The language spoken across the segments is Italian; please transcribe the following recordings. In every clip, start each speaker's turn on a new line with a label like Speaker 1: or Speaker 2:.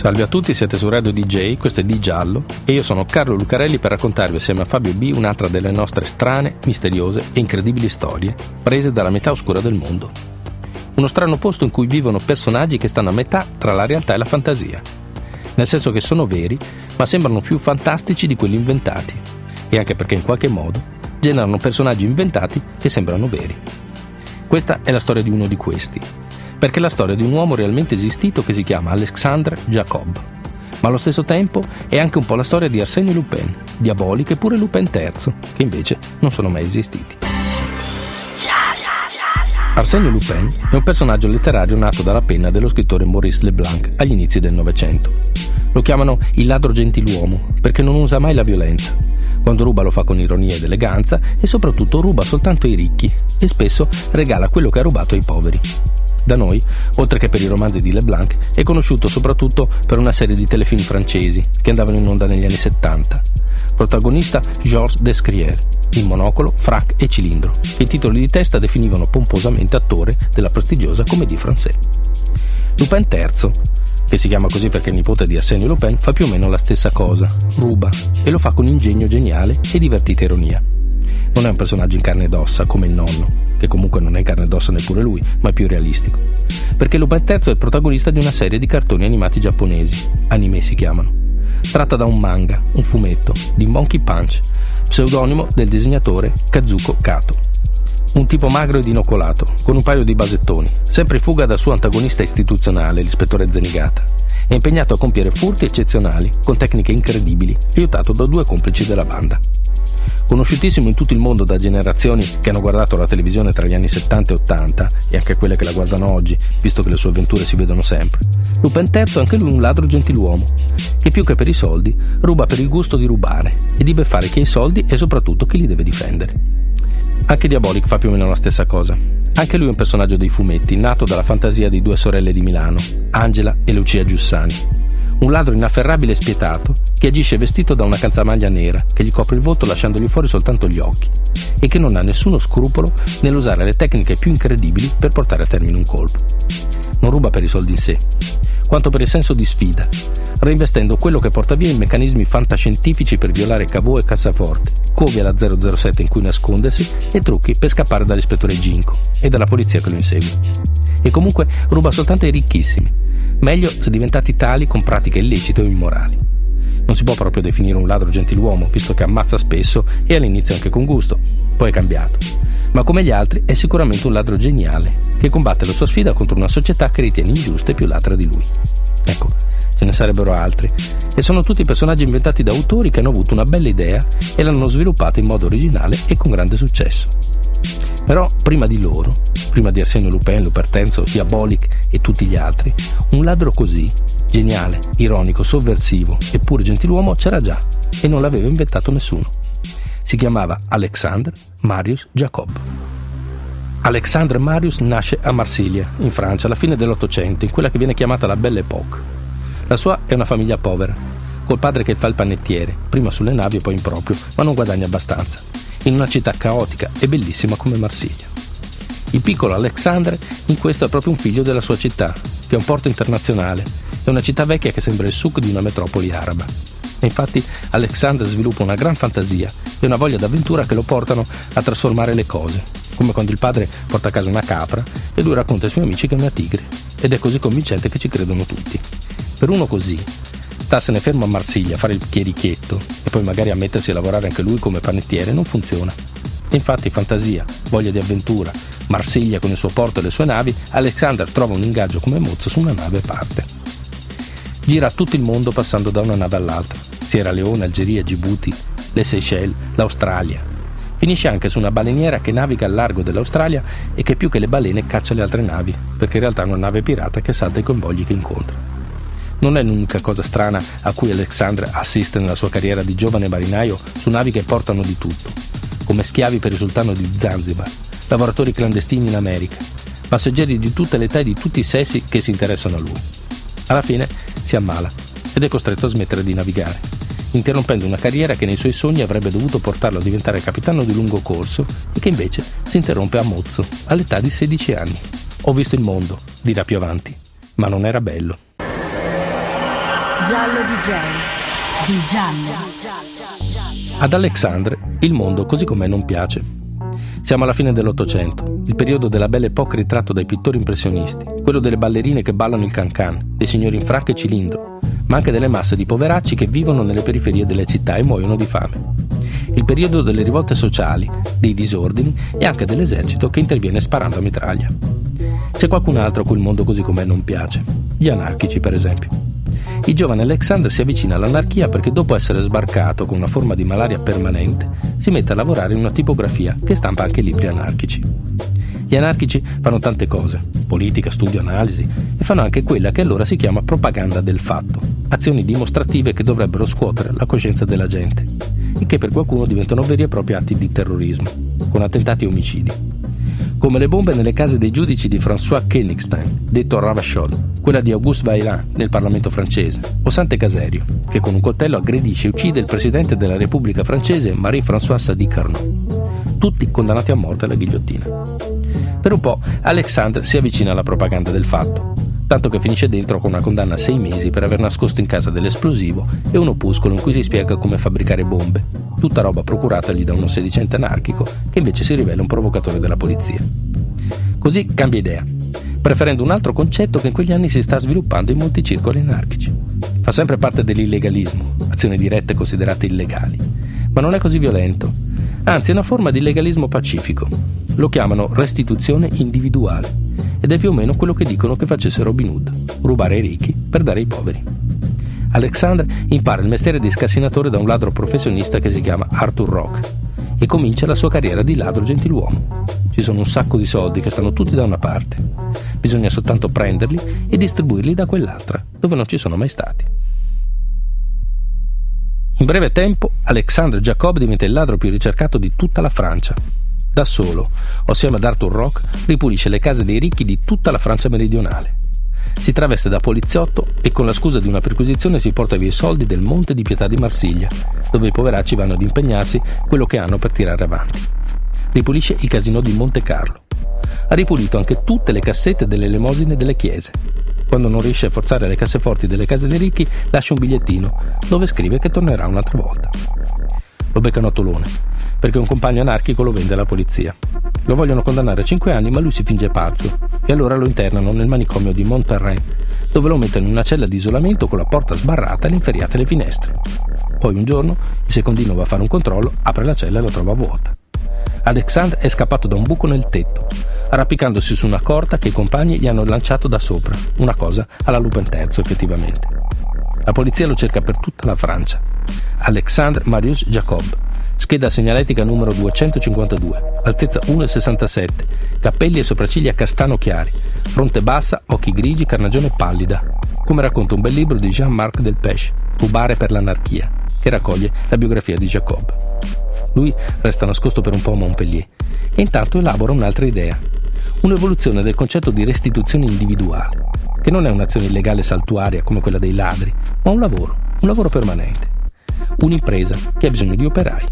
Speaker 1: Salve a tutti, siete su Radio DJ, questo è Di Giallo e io sono Carlo Lucarelli per raccontarvi assieme a Fabio B un'altra delle nostre strane, misteriose e incredibili storie prese dalla metà oscura del mondo. Uno strano posto in cui vivono personaggi che stanno a metà tra la realtà e la fantasia, nel senso che sono veri ma sembrano più fantastici di quelli inventati e anche perché in qualche modo generano personaggi inventati che sembrano veri. Questa è la storia di uno di questi, perché è la storia di un uomo realmente esistito che si chiama Alexandre Jacob. Ma allo stesso tempo è anche un po' la storia di Arsenio Lupin, Diabolic e pure Lupin III, che invece non sono mai esistiti. Arsenio Lupin è un personaggio letterario nato dalla penna dello scrittore Maurice Leblanc agli inizi del Novecento. Lo chiamano il ladro gentiluomo perché non usa mai la violenza. Quando ruba lo fa con ironia ed eleganza e soprattutto ruba soltanto ai ricchi e spesso regala quello che ha rubato ai poveri. Da noi, oltre che per i romanzi di Leblanc, è conosciuto soprattutto per una serie di telefilm francesi che andavano in onda negli anni 70. Protagonista Georges Descrières, in monocolo, frac e cilindro, i titoli di testa definivano pomposamente attore della prestigiosa comédie française. Lupin III, che si chiama così perché è nipote di Arsenio Lupin, fa più o meno la stessa cosa, ruba, e lo fa con ingegno geniale e divertita ironia. Non è un personaggio in carne ed ossa come il nonno, che comunque non è in carne ed ossa neppure lui, ma è più realistico. Perché Lupin III è il protagonista di una serie di cartoni animati giapponesi, anime si chiamano. Tratta da un manga, un fumetto, di Monkey Punch, pseudonimo del disegnatore Kazuko Kato. Un tipo magro ed inocolato, con un paio di basettoni, sempre in fuga dal suo antagonista istituzionale, l'ispettore Zenigata. È impegnato a compiere furti eccezionali, con tecniche incredibili, aiutato da due complici della banda. Conosciutissimo in tutto il mondo da generazioni che hanno guardato la televisione tra gli anni 70 e 80 e anche quelle che la guardano oggi, visto che le sue avventure si vedono sempre. Lupin III è anche lui un ladro gentiluomo, che più che per i soldi ruba per il gusto di rubare e di beffare chi ha i soldi e soprattutto chi li deve difendere. Anche Diabolic fa più o meno la stessa cosa. Anche lui è un personaggio dei fumetti, nato dalla fantasia di due sorelle di Milano, Angela e Lucia Giussani un ladro inafferrabile e spietato che agisce vestito da una calzamaglia nera che gli copre il volto lasciandogli fuori soltanto gli occhi e che non ha nessuno scrupolo nell'usare le tecniche più incredibili per portare a termine un colpo. Non ruba per i soldi in sé, quanto per il senso di sfida, reinvestendo quello che porta via in meccanismi fantascientifici per violare cavò e cassaforte, covi alla 007 in cui nascondersi e trucchi per scappare dall'ispettore Ginko e dalla polizia che lo insegue. E comunque ruba soltanto ai ricchissimi, meglio se diventati tali con pratiche illecite o immorali. Non si può proprio definire un ladro gentiluomo, visto che ammazza spesso e all'inizio anche con gusto, poi è cambiato. Ma come gli altri è sicuramente un ladro geniale, che combatte la sua sfida contro una società che ritiene ingiusta e più ladra di lui. Ecco, ce ne sarebbero altri, e sono tutti personaggi inventati da autori che hanno avuto una bella idea e l'hanno sviluppata in modo originale e con grande successo. Però prima di loro, prima di Arsenio Lupin, Lupertenzo, Diabolic e tutti gli altri, un ladro così, geniale, ironico, sovversivo eppure gentiluomo c'era già e non l'aveva inventato nessuno. Si chiamava Alexandre Marius Jacob. Alexandre Marius nasce a Marsiglia, in Francia, alla fine dell'Ottocento, in quella che viene chiamata la Belle Époque. La sua è una famiglia povera, col padre che fa il panettiere, prima sulle navi e poi in proprio, ma non guadagna abbastanza in una città caotica e bellissima come Marsiglia. Il piccolo Alexandre in questo è proprio un figlio della sua città, che è un porto internazionale, è una città vecchia che sembra il succo di una metropoli araba. E infatti Alexandre sviluppa una gran fantasia e una voglia d'avventura che lo portano a trasformare le cose, come quando il padre porta a casa una capra e lui racconta ai suoi amici che è una tigre, ed è così convincente che ci credono tutti. Per uno così, starsene fermo a Marsiglia a fare il chierichetto e poi magari a mettersi a lavorare anche lui come panettiere non funziona. Infatti fantasia, voglia di avventura, Marsiglia con il suo porto e le sue navi, Alexander trova un ingaggio come mozzo su una nave e parte. Gira tutto il mondo passando da una nave all'altra, Sierra Leone, Algeria, Djibouti, le Seychelles, l'Australia. Finisce anche su una baleniera che naviga al largo dell'Australia e che più che le balene caccia le altre navi, perché in realtà è una nave pirata che salta i convogli che incontra non è l'unica cosa strana a cui Alexandre assiste nella sua carriera di giovane marinaio su navi che portano di tutto, come schiavi per il sultano di Zanzibar, lavoratori clandestini in America, passeggeri di tutte le età e di tutti i sessi che si interessano a lui. Alla fine si ammala ed è costretto a smettere di navigare, interrompendo una carriera che nei suoi sogni avrebbe dovuto portarlo a diventare capitano di lungo corso e che invece si interrompe a mozzo all'età di 16 anni. Ho visto il mondo, dirà più avanti, ma non era bello.
Speaker 2: Giallo DJ. Di giallo.
Speaker 1: Ad Alexandre il mondo così com'è non piace. Siamo alla fine dell'Ottocento, il periodo della Belle Époque ritratto dai pittori impressionisti, quello delle ballerine che ballano il cancan, dei signori in fracca e cilindro, ma anche delle masse di poveracci che vivono nelle periferie delle città e muoiono di fame. Il periodo delle rivolte sociali, dei disordini e anche dell'esercito che interviene sparando a mitraglia. C'è qualcun altro a cui il mondo così com'è non piace, gli anarchici per esempio. Il giovane Alexander si avvicina all'anarchia perché dopo essere sbarcato con una forma di malaria permanente, si mette a lavorare in una tipografia che stampa anche libri anarchici. Gli anarchici fanno tante cose, politica, studio, analisi, e fanno anche quella che allora si chiama propaganda del fatto, azioni dimostrative che dovrebbero scuotere la coscienza della gente, e che per qualcuno diventano veri e propri atti di terrorismo, con attentati e omicidi come le bombe nelle case dei giudici di François Königstein, detto Ravachol, quella di Auguste Vaillant nel Parlamento francese, o Sante Caserio, che con un coltello aggredisce e uccide il presidente della Repubblica francese Marie-François Sadi Carnot. Tutti condannati a morte alla ghigliottina. Per un po' Alexandre si avvicina alla propaganda del fatto, tanto che finisce dentro con una condanna a sei mesi per aver nascosto in casa dell'esplosivo e un opuscolo in cui si spiega come fabbricare bombe, tutta roba procuratagli da uno sedicente anarchico che invece si rivela un provocatore della polizia. Così cambia idea, preferendo un altro concetto che in quegli anni si sta sviluppando in molti circoli anarchici. Fa sempre parte dell'illegalismo, azioni dirette considerate illegali, ma non è così violento, anzi è una forma di legalismo pacifico. Lo chiamano restituzione individuale ed è più o meno quello che dicono che facesse Robin Hood, rubare ai ricchi per dare ai poveri. Alexandre impara il mestiere di scassinatore da un ladro professionista che si chiama Arthur Rock e comincia la sua carriera di ladro gentiluomo. Ci sono un sacco di soldi che stanno tutti da una parte. Bisogna soltanto prenderli e distribuirli da quell'altra, dove non ci sono mai stati. In breve tempo, Alexandre Jacob diventa il ladro più ricercato di tutta la Francia. Da solo, assieme ad Arthur Rock, ripulisce le case dei ricchi di tutta la Francia meridionale. Si traveste da poliziotto e con la scusa di una perquisizione si porta via i soldi del Monte di Pietà di Marsiglia, dove i poveracci vanno ad impegnarsi quello che hanno per tirare avanti. Ripulisce i casinò di Monte Carlo. Ha ripulito anche tutte le cassette delle elemosine delle chiese. Quando non riesce a forzare le casseforti delle case dei ricchi, lascia un bigliettino dove scrive che tornerà un'altra volta. Lo beccano a Tolone, perché un compagno anarchico lo vende alla polizia. Lo vogliono condannare a 5 anni, ma lui si finge pazzo e allora lo internano nel manicomio di Montparnasse, dove lo mettono in una cella di isolamento con la porta sbarrata e le inferriate le finestre. Poi un giorno il secondino va a fare un controllo, apre la cella e la trova vuota. Alexandre è scappato da un buco nel tetto, arrampicandosi su una corda che i compagni gli hanno lanciato da sopra, una cosa alla Lupin III effettivamente. La polizia lo cerca per tutta la Francia. Alexandre Marius Jacob, scheda segnaletica numero 252, altezza 1,67, capelli e sopracciglia castano chiari, fronte bassa, occhi grigi, carnagione pallida, come racconta un bel libro di Jean-Marc Delpech, Rubare per l'anarchia, che raccoglie la biografia di Jacob. Lui resta nascosto per un po' a Montpellier e intanto elabora un'altra idea, un'evoluzione del concetto di restituzione individuale, che non è un'azione illegale saltuaria come quella dei ladri, ma un lavoro, un lavoro permanente un'impresa che ha bisogno di operai.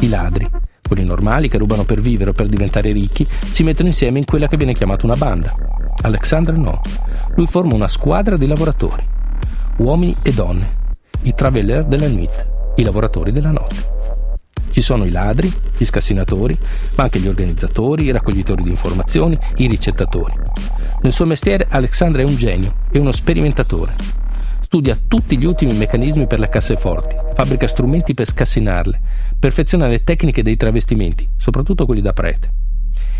Speaker 1: I ladri, quelli normali che rubano per vivere o per diventare ricchi, si mettono insieme in quella che viene chiamata una banda. Alexander no. Lui forma una squadra di lavoratori, uomini e donne, i traveller della nuit, i lavoratori della notte. Ci sono i ladri, gli scassinatori, ma anche gli organizzatori, i raccoglitori di informazioni, i ricettatori. Nel suo mestiere Alexander è un genio e uno sperimentatore studia tutti gli ultimi meccanismi per le casseforti, fabbrica strumenti per scassinarle, perfeziona le tecniche dei travestimenti, soprattutto quelli da prete.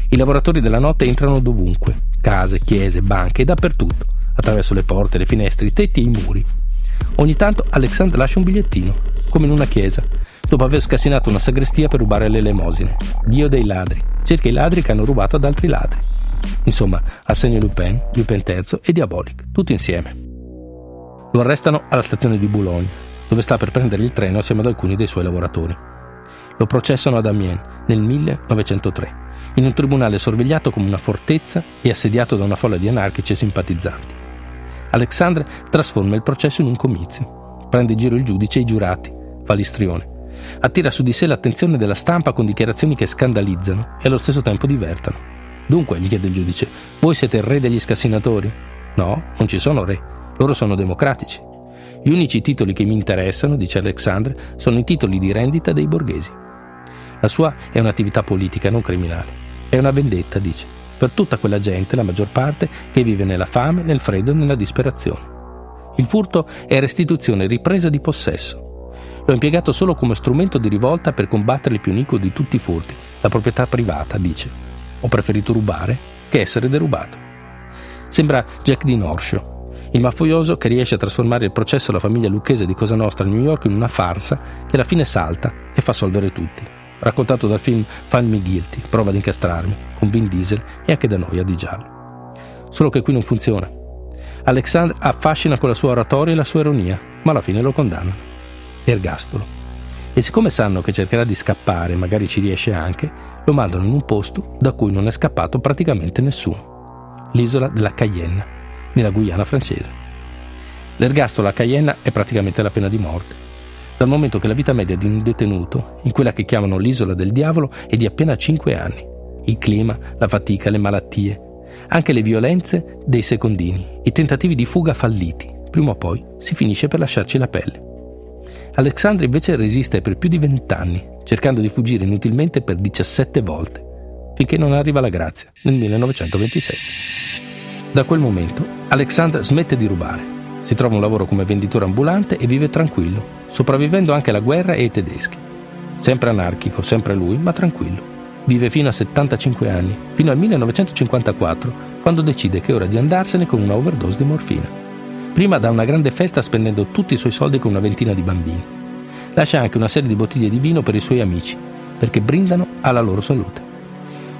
Speaker 1: I lavoratori della notte entrano dovunque, case, chiese, banche dappertutto, attraverso le porte, le finestre, i tetti e i muri. Ogni tanto Alexandre lascia un bigliettino, come in una chiesa, dopo aver scassinato una sagrestia per rubare le elemosine. Dio dei ladri, cerca i ladri che hanno rubato ad altri ladri. Insomma, assegno Lupin, Lupin III e Diabolic, tutti insieme. Lo arrestano alla stazione di Boulogne, dove sta per prendere il treno assieme ad alcuni dei suoi lavoratori. Lo processano ad Amiens nel 1903 in un tribunale sorvegliato come una fortezza e assediato da una folla di anarchici e simpatizzanti. Alexandre trasforma il processo in un comizio, prende in giro il giudice e i giurati, fa l'istrione, attira su di sé l'attenzione della stampa con dichiarazioni che scandalizzano e allo stesso tempo divertono. Dunque, gli chiede il giudice, voi siete il re degli scassinatori? No, non ci sono re, loro sono democratici. Gli unici titoli che mi interessano, dice Alexandre, sono i titoli di rendita dei borghesi. La sua è un'attività politica, non criminale. È una vendetta, dice, per tutta quella gente, la maggior parte, che vive nella fame, nel freddo e nella disperazione. Il furto è restituzione ripresa di possesso. L'ho impiegato solo come strumento di rivolta per combattere il più iniquo di tutti i furti, la proprietà privata, dice. Ho preferito rubare che essere derubato. Sembra Jack Di Norscio, il mafioso che riesce a trasformare il processo alla famiglia lucchese di Cosa Nostra a New York in una farsa che alla fine salta e fa solvere tutti. Raccontato dal film Find Me Guilty, prova ad incastrarmi, con Vin Diesel e anche da noi a Di Giallo. Solo che qui non funziona. Alexandre affascina con la sua oratoria e la sua ironia, ma alla fine lo condannano. Ergastolo. E siccome sanno che cercherà di scappare, magari ci riesce anche, lo mandano in un posto da cui non è scappato praticamente nessuno. L'isola della Cayenne, nella Guyana francese. L'ergastolo a Cayenne è praticamente la pena di morte, dal momento che la vita media di un detenuto, in quella che chiamano l'isola del diavolo, è di appena 5 anni. Il clima, la fatica, le malattie, anche le violenze dei secondini, i tentativi di fuga falliti, prima o poi si finisce per lasciarci la pelle. Alexandre invece resiste per più di 20 anni, cercando di fuggire inutilmente per 17 volte, finché non arriva la grazia nel 1927. Da quel momento Alexander smette di rubare, si trova un lavoro come venditore ambulante e vive tranquillo, sopravvivendo anche alla guerra e ai tedeschi. Sempre anarchico, sempre lui, ma tranquillo. Vive fino a 75 anni, fino al 1954, quando decide che è ora di andarsene con una overdose di morfina. Prima dà una grande festa spendendo tutti i suoi soldi con una ventina di bambini. Lascia anche una serie di bottiglie di vino per i suoi amici, perché brindano alla loro salute.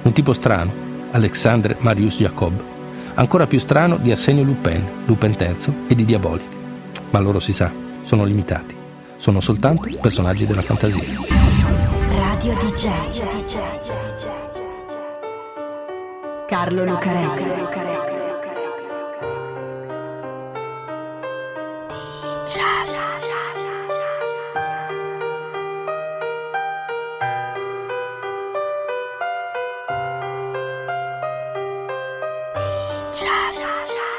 Speaker 1: Un tipo strano, Alexandre Marius Jacob, ancora più strano di Arsenio Lupin, Lupin III e di Diabolic. Ma loro si sa, sono limitati. Sono soltanto personaggi della fantasia.
Speaker 2: Radio DJ. Carlo Lucarelli. 恰恰恰